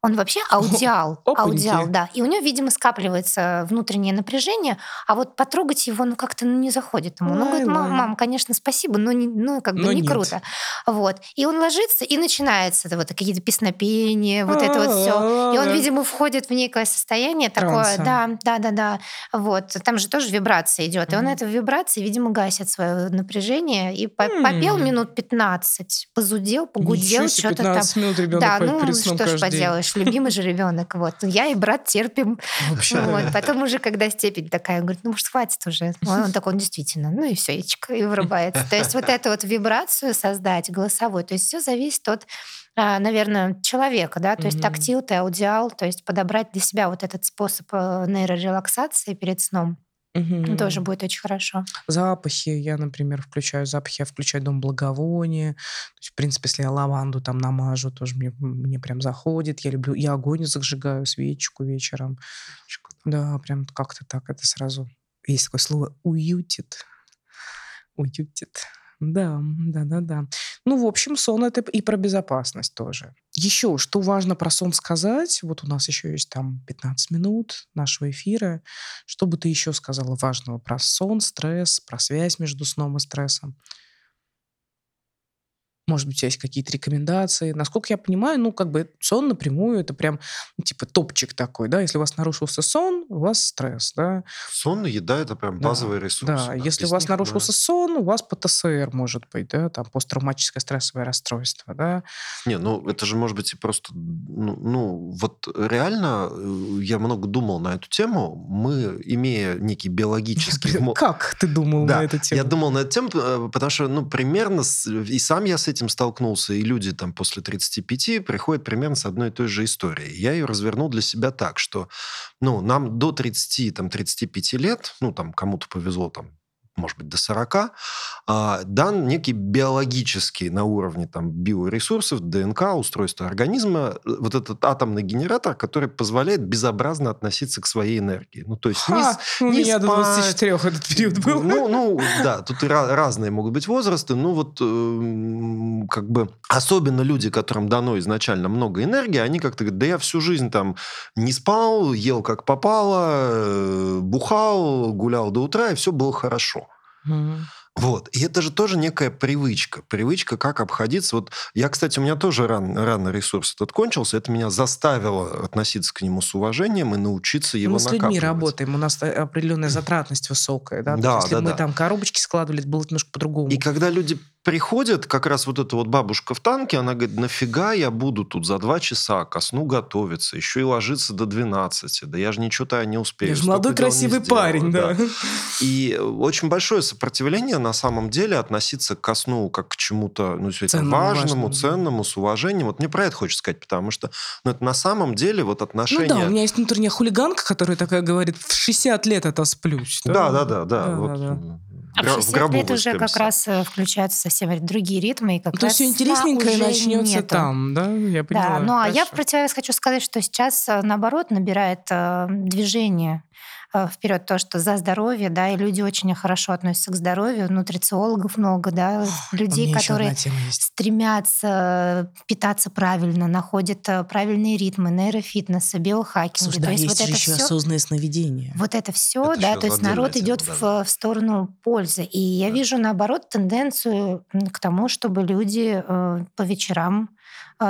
Он вообще аудиал, опаньки. аудиал, да. И у него, видимо, скапливается внутреннее напряжение, а вот потрогать его, ну, как-то ну, не заходит ему. Ну, говорит, «Мам, мам, конечно, спасибо, но, не, ну, как бы Но не нет. круто. Вот. И он ложится, и начинается вот какие-то песнопения, вот это вот все. И он, видимо, входит в некое состояние такое, да, да, да, да. Вот. Там же тоже вибрация идет. И он это вибрации, видимо, гасит свое напряжение. И попел минут 15, позудел, погудел, что-то там. 15 минут ребенок Да, ну что ж поделаешь, любимый же ребенок. Вот. Ну, Я и брат терпим. Вообще. Вот. Потом уже, когда степень такая, он говорит, ну, может, хватит уже. Он, он такой, он действительно, ну и все, и вырубается. То есть вот эту вот вибрацию создать голосовой, то есть все зависит от, а, наверное, человека, да, то есть Мгм. тактил, ты аудиал, то есть подобрать для себя вот этот способ э, нейрорелаксации перед сном Мгм. тоже будет очень хорошо. Запахи. Я, например, включаю запахи, я включаю дом благовония. То есть, в принципе, если я лаванду там намажу, тоже мне, мне прям заходит. Я люблю, я огонь зажигаю, свечку вечером. Да, прям как-то так это сразу. Есть такое слово «уютит». Уютит. Да, да, да, да. Ну, в общем, сон это и про безопасность тоже. Еще, что важно про сон сказать, вот у нас еще есть там 15 минут нашего эфира. Что бы ты еще сказала важного про сон, стресс, про связь между сном и стрессом? Может быть, у тебя есть какие-то рекомендации? Насколько я понимаю, ну, как бы сон напрямую, это прям, типа, топчик такой, да? Если у вас нарушился сон, у вас стресс, да? Сон и еда – это прям Да, базовые ресурсы. Да, если без у вас них нарушился сон, у вас ПТСР может быть, да, там посттравматическое стрессовое расстройство, да. Не, ну это же может быть и просто... Ну, ну, вот реально э, я много думал на эту тему. Мы, имея некий биологический... Как ты думал Да, на эту тему? Я думал на эту тему, э, потому что, ну, примерно, и сам я с этим столкнулся, и люди там после 35 приходят примерно с одной и той же историей. Я ее развернул для себя так, что, ну, нам до 30, там, 35 лет, ну, там, кому-то повезло, там, может быть, до 40, а, дан некий биологический на уровне там, биоресурсов, ДНК, устройства организма, э, вот этот атомный генератор, который позволяет безобразно относиться к своей энергии. Ну, то есть Ха, не, у не меня до спать. 24 этот период был. Ну, ну, да, тут и ra- разные могут быть возрасты. Ну, вот эм, как бы особенно люди, которым дано изначально много энергии, они как-то говорят, да я всю жизнь там не спал, ел как попало, э, бухал, гулял до утра, и все было хорошо. Мгм. Вот. И это же тоже некая привычка. Привычка, как обходиться. Вот я, кстати, у меня тоже ран, рано ресурс этот кончился. Это меня заставило относиться к нему с уважением и научиться его Мы с людьми работаем, у нас э, определенная затратность высокая, да. Да, есть если да, мы да. там коробочки складывали, это было немножко по-другому. И когда люди приходят, как раз вот эта вот бабушка в танке, она говорит, нафига я буду тут за два часа ко сну готовиться, еще и ложиться до 12, да я же ничего-то не успею. Я же молодой красивый сделаю». парень, да. И э, очень большое сопротивление на самом деле относиться к сну как к чему-то ну, Ценному, важному, важному. ценному, с уважением. Вот мне про это хочется сказать, потому что ну, это на самом деле вот Ну отношения... да, у меня есть внутренняя хулиганка, которая такая говорит, в 60 лет отосплюсь. Да, да, да, да. Да, вот, да, да. А гра- в 60 гробу лет уже как раз э, включаются совсем другие ритмы, и как То есть интересненькое начнется нету. там, да? Я поняла. Да, ну а я в противовес хочу сказать, что сейчас, э, наоборот, набирает э, движение вперед то, что за здоровье, да, и люди очень хорошо относятся к здоровью, нутрициологов много, да, У людей, которые стремятся питаться правильно, находят э, правильные ритмы, нейрофитнеса, биохакинги. Слушай, то да, есть, есть вот же это еще все осознанное сновидение. вот это все, Это да, то есть народ идет да. в, в сторону пользы. И я Да. вижу, наоборот, тенденцию к тому, чтобы люди э, по вечерам э,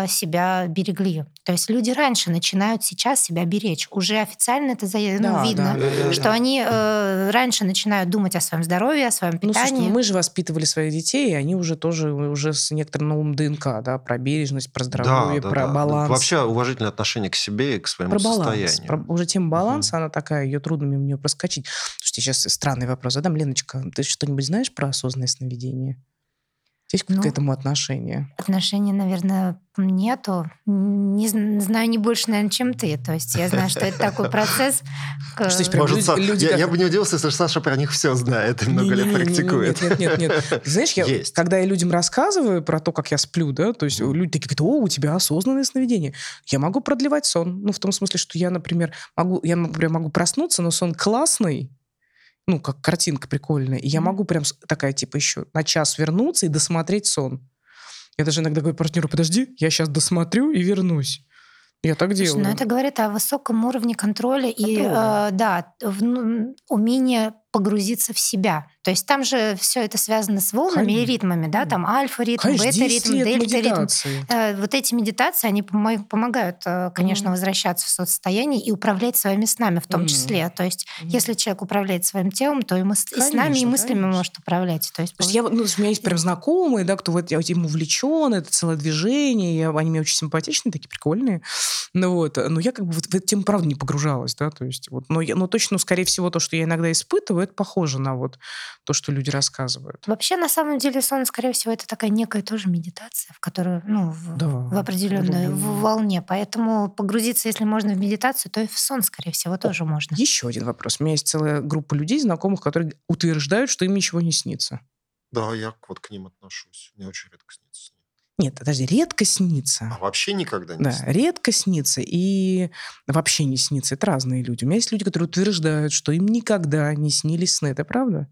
себя берегли. То есть люди раньше начинают сейчас себя беречь. Уже официально это за- ну, Да, видно, да, да, да, что да. они э, раньше начинают думать о своем здоровье, о своем Ну, слушай, питании. ну, мы же воспитывали своих детей, и они уже тоже уже с некоторым новым ДНК, да, про бережность, про здоровье, про Ну, баланс. Вообще уважительное отношение к себе и к своему про баланс. состоянию. Про- уже тема баланса, Мгм. она такая, ее трудно мимо нее проскочить. Слушайте, сейчас странный вопрос задам. Леночка, ты что-нибудь знаешь про осознанное сновидение? Есть Ну, к этому отношение? Отношений, наверное, нету. Не зн- знаю не больше, наверное, чем ты. То есть я знаю, что это такой процесс. Может, люди- я, как- я бы не удивился, если Саша про них все знает и много лет практикует. Нет, нет, нет, нет. Ты знаешь, я, Есть. когда я людям рассказываю про то, как я сплю, да, то есть люди такие говорят, о, у тебя осознанное сновидение. Я могу продлевать сон. Ну, в том смысле, что я, например, могу, я, например, могу проснуться, но сон классный, ну, как картинка прикольная, и я могу прям такая, типа, еще на час вернуться и досмотреть сон. Я даже иногда говорю партнеру, подожди, я сейчас досмотрю и вернусь. Я так Слушай, делаю. ну это говорит о высоком уровне контроля и, Контроля. э, да, в- ну, умение погрузиться в себя. То есть там же все это связано с волнами и Конечно. ритмами, да, там альфа-ритм, Конечно, 10 бета-ритм, дельта-ритм. Э, Вот эти медитации, они помо- помогают, э, конечно, возвращаться в состояние и управлять своими снами в том числе. То есть если человек управляет своим телом, то и, мыс- и снами, и Конечно, мыслями конечно. может управлять. То есть, То есть я, ну, у меня есть прям знакомые, да, кто в это- этим увлечен, это целое движение, я- они мне очень симпатичные, такие прикольные. Ну вот, но я как бы вот в эту тему, правда, не погружалась, да, то есть вот, но, я, но точно, скорее всего, то, что я иногда испытываю, это похоже на вот то, что люди рассказывают. Вообще, на самом деле, сон, скорее всего, это такая некая тоже медитация, в которую, ну, в, Да, в определенной в углубление. волне. Поэтому погрузиться, если можно в медитацию, то и в сон, скорее всего, тоже можно. Еще один вопрос. У меня есть целая группа людей, знакомых, которые утверждают, что им ничего не снится. Да, я вот к ним отношусь. Мне очень редко снится. Нет, подожди, редко снится. А вообще никогда не Да, снится. редко снится и вообще не снится. Это разные люди. У меня есть люди, которые утверждают, что им никогда не снились сны. Это правда?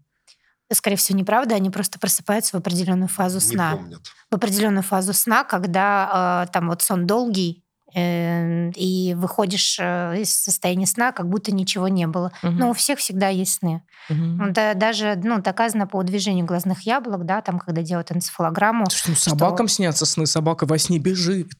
Скорее всего, неправда, они просто просыпаются в определенную фазу Не сна. помнят. В определенную фазу сна, когда э, там вот сон долгий, и выходишь э, из состояния сна, как будто ничего не было. Мгм. Но у всех всегда есть сны. Ну, да, даже ну, доказано по движению глазных яблок, да, там, когда делают энцефалограмму. Слушай, ну собакам снятся сны, собака во сне бежит.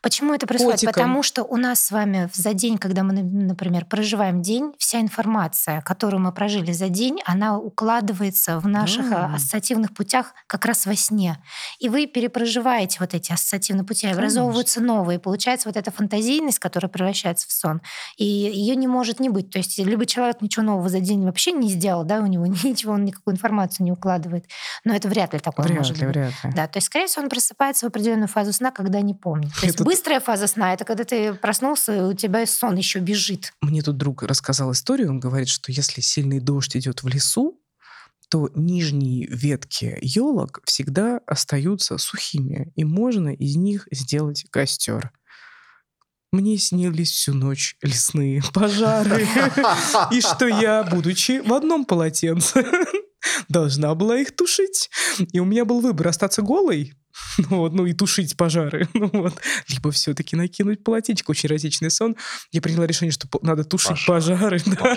Почему это происходит? Котикам. Потому что у нас с вами за день, когда мы, например, проживаем день, вся информация, которую мы прожили за день, она укладывается в наших Да. а, ассоциативных путях как раз во сне. И вы перепроживаете вот эти ассоциативные пути, Конечно. образовываются новые. Получается вот эта фантазийность, которая превращается в сон, и ее не может не быть. То есть либо человек ничего нового за день вообще не сделал, да, у него ничего, он никакую информацию не укладывает. Но это вряд ли такое Вряд может ли, быть. вряд ли. Да, то есть, скорее всего, он просыпается в определенную фазу сна, когда не помнит. То есть Это- быстрая фаза сна это когда ты проснулся, и у тебя сон еще бежит. Мне тут друг рассказал историю, он говорит, что если сильный дождь идет в лесу, то нижние ветки елок всегда остаются сухими, и можно из них сделать костер. Мне снились всю ночь лесные пожары, и что я, будучи в одном полотенце, должна была их тушить. И у меня был выбор остаться голой ну, вот, ну и тушить пожары. Ну, вот. Либо все-таки накинуть полотенчик. Очень эротичный сон. Я приняла решение, что надо тушить пожары. пожары. Да.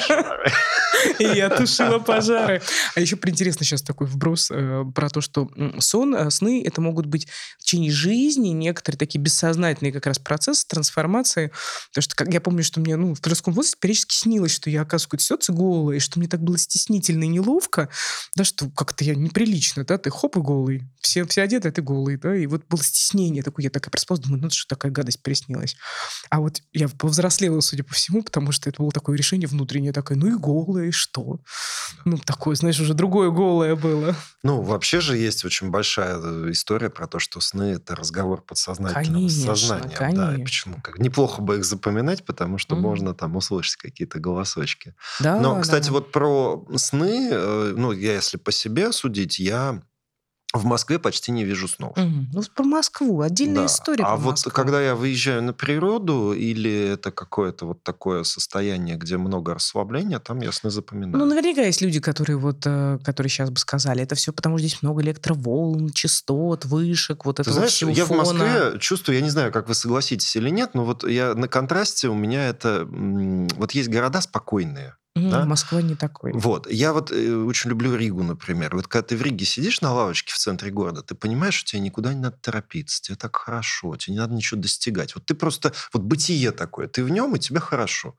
И я тушила пожары. А еще интересно сейчас такой вброс э, про то, что сон, э, сны, это могут быть в течение жизни некоторые такие бессознательные как раз процессы трансформации. Потому что как, я помню, что мне ну, в подростковом возрасте периодически снилось, что я оказываюсь какой-то голая, и что мне так было стеснительно и неловко, да, что как-то я неприлично, да, ты хоп и голый. Все, все одеты, а ты голый, да, и вот было стеснение такое, я такая проснулась, думаю, ну что такая гадость приснилась. А вот я повзрослела, судя по всему, потому что это было такое решение внутреннее, такое, ну и голое, и что? Ну, такое, знаешь, уже другое голое было. Ну, вообще же есть очень большая э, история про то, что сны — это разговор подсознательного конечно, с сознанием. Конечно. Да, почему? Как, неплохо бы их запоминать, потому что mm. можно там услышать какие-то голосочки. Да, Но, кстати, да. вот про сны, э, ну, я если по себе судить, я в Москве почти не вижу снов. Угу. Ну, про Москву. Отдельная да. история. А вот Москву. когда я выезжаю на природу, или это какое-то вот такое состояние, где много расслабления, там я сны запоминаю. Ну, наверняка есть люди, которые вот, э, которые сейчас бы сказали, это все потому, что здесь много электроволн, частот, вышек, вот это знаешь, я фона. в Москве чувствую, я не знаю, как вы согласитесь или нет, но вот я на контрасте у меня это... Вот есть города спокойные, Mm, да? Москва не такой. Вот. Я вот э, очень люблю Ригу, например. Вот когда ты в Риге сидишь на лавочке в центре города, ты понимаешь, что тебе никуда не надо торопиться, тебе так хорошо, тебе не надо ничего достигать. Вот ты просто... Вот бытие такое, ты в нем, и тебе хорошо.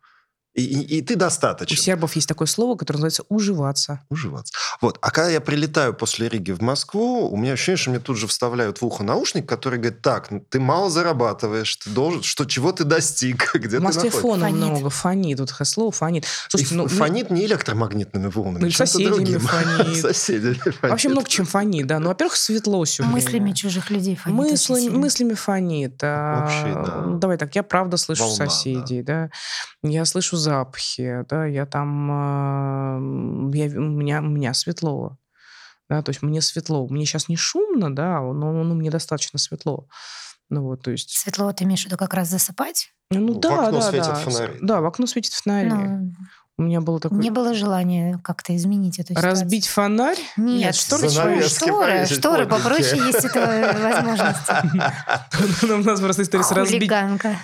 И, и, и ты достаточно. У сербов есть такое слово, которое называется «уживаться». Уживаться. Вот. А когда я прилетаю после Риги в Москву, у меня ощущение, что мне тут же вставляют в ухо наушник, который говорит, так, ну, ты мало зарабатываешь, ты должен, что чего ты достиг, где В Москве фона фонит. много, фонит. Вот слово фонит. Слушайте, ну, фонит не электромагнитными волнами, ну, соседями другим. фонит. соседями фонит. Вообще много чем фонит, да. Ну, во-первых, светло все Мыслями чужих людей фонит. Мысли, мыслями фонит. А, Вообще, да. Давай так, я правда слышу Волна, соседей, да. да. Я слышу запахи, да, я там, я, у, меня, у меня светло, да, то есть мне светло. Мне сейчас не шумно, да, но ну, мне достаточно светло. Ну вот, то есть... Светло ты имеешь в виду как раз засыпать? Ну, да, в окно да, светят да. фонари. Да, в окно светит фонари. Ну, у меня было такое... Не было желания как-то изменить эту ситуацию. Разбить фонарь? Нет, шторы, шторы, шторы попроще, есть это возможность. У нас просто история с разбить,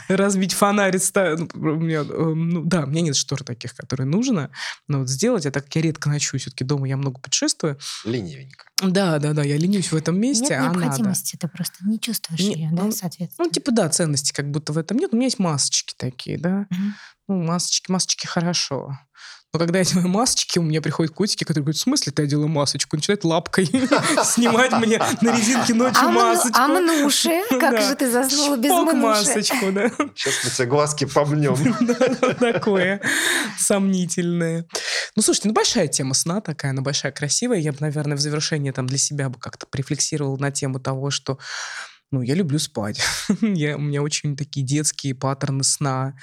разбить фонарь. Ну, у меня, эм, ну, да, у меня нет штор таких, которые нужно. Но вот сделать, я так я редко ночую, все-таки дома я много путешествую. Ленивенько. Да, да, да, я ленюсь в этом месте, Нет а необходимости, надо. ты просто не чувствуешь не, ее, ну, да, соответственно. Ну, типа, да, ценности как будто в этом нет. У меня есть масочки такие, да. Угу. Ну, масочки, масочки хорошо. Но когда я делаю масочки, у меня приходят котики, которые говорят, в смысле ты одела масочку? Начинают лапкой снимать мне на резинке ночью а масочку. А мнуши? Как же ты заснула без мнуши? масочку, да. Сейчас мы тебе глазки помнем. Такое сомнительное. Ну, слушайте, ну большая тема сна такая, она большая, красивая. Я бы, наверное, в завершение там для себя бы как-то префлексировала на тему того, что ну, я люблю спать. я, у меня очень такие детские паттерны сна.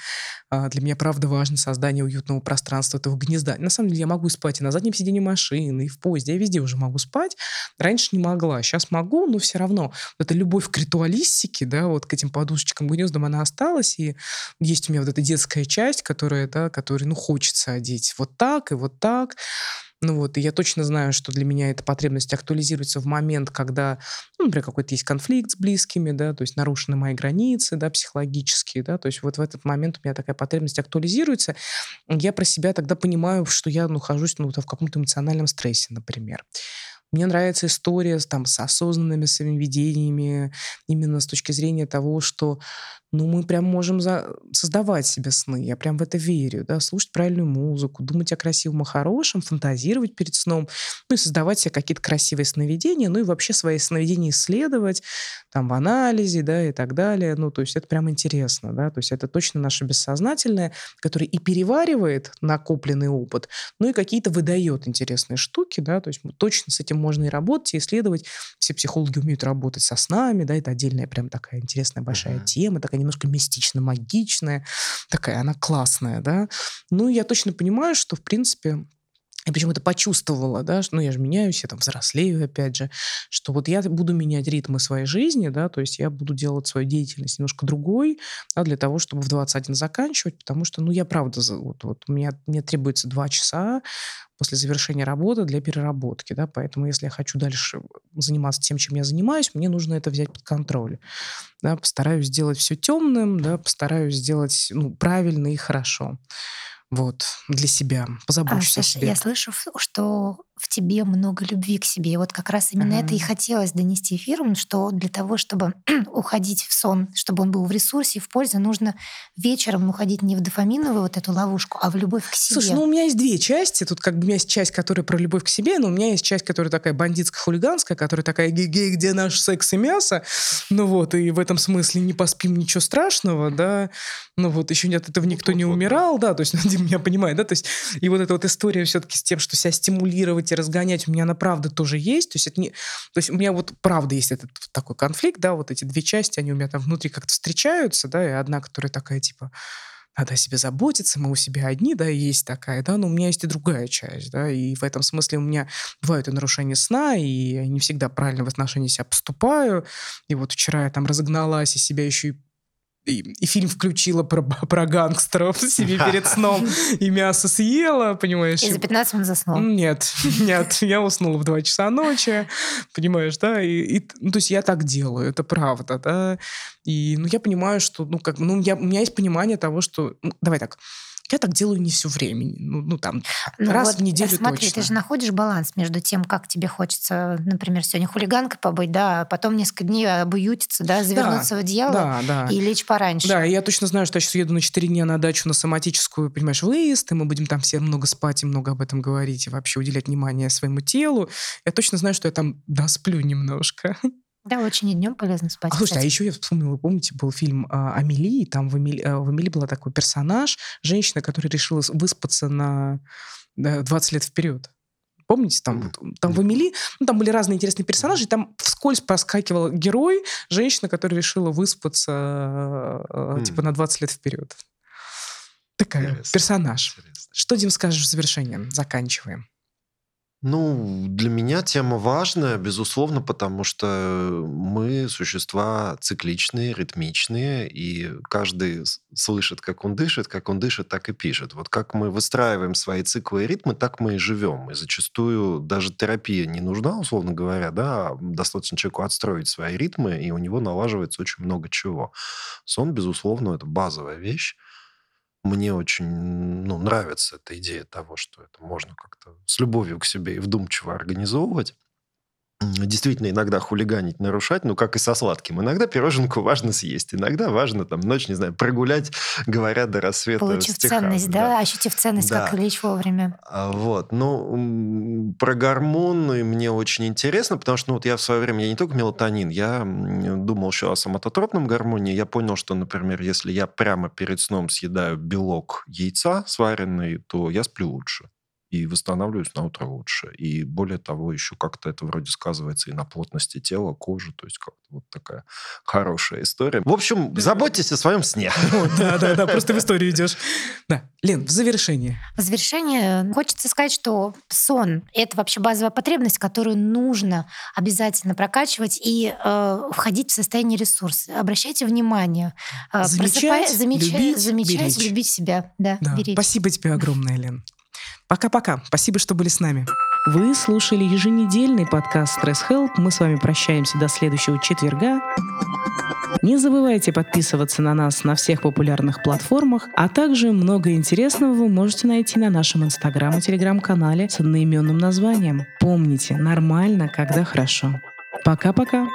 А, для меня, правда, важно создание уютного пространства этого гнезда. На самом деле, я могу спать и на заднем сиденье машины, и в поезде. Я везде уже могу спать. Раньше не могла. Сейчас могу, но все равно. Вот эта любовь к ритуалистике, да, вот к этим подушечкам, гнездам, она осталась. И есть у меня вот эта детская часть, которая, да, которой, ну, хочется одеть вот так и вот так. Ну вот, и я точно знаю, что для меня эта потребность актуализируется в момент, когда, ну, например, какой-то есть конфликт с близкими, да, то есть нарушены мои границы, да, психологические, да, то есть вот в этот момент у меня такая потребность актуализируется. Я про себя тогда понимаю, что я нахожусь, ну, в каком-то эмоциональном стрессе, например. Мне нравится история там, с осознанными своими видениями, именно с точки зрения того, что ну, мы прям можем за... создавать себе сны. Я прям в это верю, да, слушать правильную музыку, думать о красивом и хорошем, фантазировать перед сном, ну и создавать себе какие-то красивые сновидения, ну и вообще свои сновидения исследовать, там, в анализе, да, и так далее. Ну, то есть это прям интересно, да, то есть это точно наше бессознательное, которое и переваривает накопленный опыт, ну и какие-то выдает интересные штуки, да, то есть точно с этим можно и работать, и исследовать. Все психологи умеют работать со снами, да, это отдельная прям такая интересная большая uh-huh. тема, такая немножко мистично-магичная, такая она классная, да. Ну, я точно понимаю, что, в принципе, я почему-то почувствовала, да, что, ну, я же меняюсь, я там взрослею, опять же, что вот я буду менять ритмы своей жизни, да, то есть я буду делать свою деятельность немножко другой, да, для того, чтобы в 21 заканчивать, потому что, ну, я правда, вот, вот у меня, мне требуется два часа после завершения работы для переработки, да, поэтому если я хочу дальше заниматься тем, чем я занимаюсь, мне нужно это взять под контроль, да, постараюсь сделать все темным, да, постараюсь сделать, ну, правильно и хорошо. Вот, для себя. Позабочусь а, о себе. Я слышу, что в тебе много любви к себе. И вот как раз именно uh-huh. это и хотелось донести эфиром, что для того, чтобы уходить в сон, чтобы он был в ресурсе и в пользе, нужно вечером уходить не в дофаминовую вот эту ловушку, а в любовь к себе. Слушай, ну у меня есть две части. Тут как бы у меня есть часть, которая про любовь к себе, но у меня есть часть, которая такая бандитско-хулиганская, которая такая гей-гей, где наш секс и мясо. Ну вот, и в этом смысле не поспим, ничего страшного, да. Ну вот, еще нет, этого никто не умирал, да, то есть, Дим меня понимает, да, то есть, и вот эта вот история все-таки с тем, что себя стимулировать и разгонять, у меня она правда тоже есть, то есть, это не, то есть у меня вот правда есть этот такой конфликт, да, вот эти две части, они у меня там внутри как-то встречаются, да, и одна, которая такая, типа, надо о себе заботиться, мы у себя одни, да, есть такая, да, но у меня есть и другая часть, да, и в этом смысле у меня бывают и нарушения сна, и я не всегда правильно в отношении себя поступаю, и вот вчера я там разогналась, и себя еще и и, и фильм включила про, про гангстеров себе перед сном, и мясо съела, понимаешь? И за 15 минут заснул. Нет, нет, я уснула в 2 часа ночи, понимаешь, да, и, и ну, то есть я так делаю, это правда, да, и, ну, я понимаю, что, ну, как, ну, я, у меня есть понимание того, что, ну, давай так, я так делаю не все время, ну, ну там ну, раз вот, в неделю смотри, точно. ты же находишь баланс между тем, как тебе хочется, например, сегодня хулиганкой побыть, да, а потом несколько дней обуютиться, да, завернуться да, в одеяло да, да. и лечь пораньше. Да, я точно знаю, что я сейчас еду на 4 дня на дачу на соматическую, понимаешь, выезд, и мы будем там все много спать и много об этом говорить, и вообще уделять внимание своему телу. Я точно знаю, что я там досплю немножко. Да, очень и днем полезно спать. А, слушайте, а еще я вспомнила, помните, был фильм а, «Амели», и там в «Амели», а, в «Амели» была такой персонаж, женщина, которая решила выспаться на 20 лет вперед. Помните, там, там в «Амели», ну, там были разные интересные персонажи, и там вскользь проскакивал герой, женщина, которая решила выспаться mm. типа на 20 лет вперед. Такая, Интересно. персонаж. Интересно. Что, Дим, скажешь в завершение? Заканчиваем. Ну, для меня тема важная, безусловно, потому что мы существа цикличные, ритмичные, и каждый слышит, как он дышит, как он дышит, так и пишет. Вот как мы выстраиваем свои циклы и ритмы, так мы и живем. И зачастую даже терапия не нужна, условно говоря, да, а достаточно человеку отстроить свои ритмы, и у него налаживается очень много чего. Сон, безусловно, это базовая вещь мне очень ну, нравится эта идея того, что это можно как-то с любовью к себе и вдумчиво организовывать действительно иногда хулиганить, нарушать, ну, как и со сладким. Иногда пироженку важно съесть, иногда важно там ночь, не знаю, прогулять, говоря до рассвета Получив стихами, ценность, да, да, ощутив ценность, да. как лечь вовремя. А, вот, ну, про гормоны мне очень интересно, потому что, ну, вот я в свое время, я не только мелатонин, я думал еще о соматотропном гормоне, я понял, что, например, если я прямо перед сном съедаю белок яйца сваренный, то я сплю лучше и восстанавливаюсь на утро лучше. И более того, еще как-то это вроде сказывается и на плотности тела, кожи, то есть как-то вот такая хорошая история. В общем, заботьтесь о своем сне. Да, да, да, просто в историю идешь. Да. Лен, в завершение. В завершение хочется сказать, что сон — это вообще базовая потребность, которую нужно обязательно прокачивать и э, входить в состояние ресурса. Обращайте внимание. Э, замечать, замечать, любить, замечать, беречь. любить себя. Да, да. Беречь. Спасибо тебе огромное, Лен. Пока-пока. Спасибо, что были с нами. Вы слушали еженедельный подкаст Stress Help. Мы с вами прощаемся до следующего четверга. Не забывайте подписываться на нас на всех популярных платформах, а также много интересного вы можете найти на нашем инстаграм и телеграм-канале с одноименным названием. Помните, нормально, когда хорошо. Пока-пока.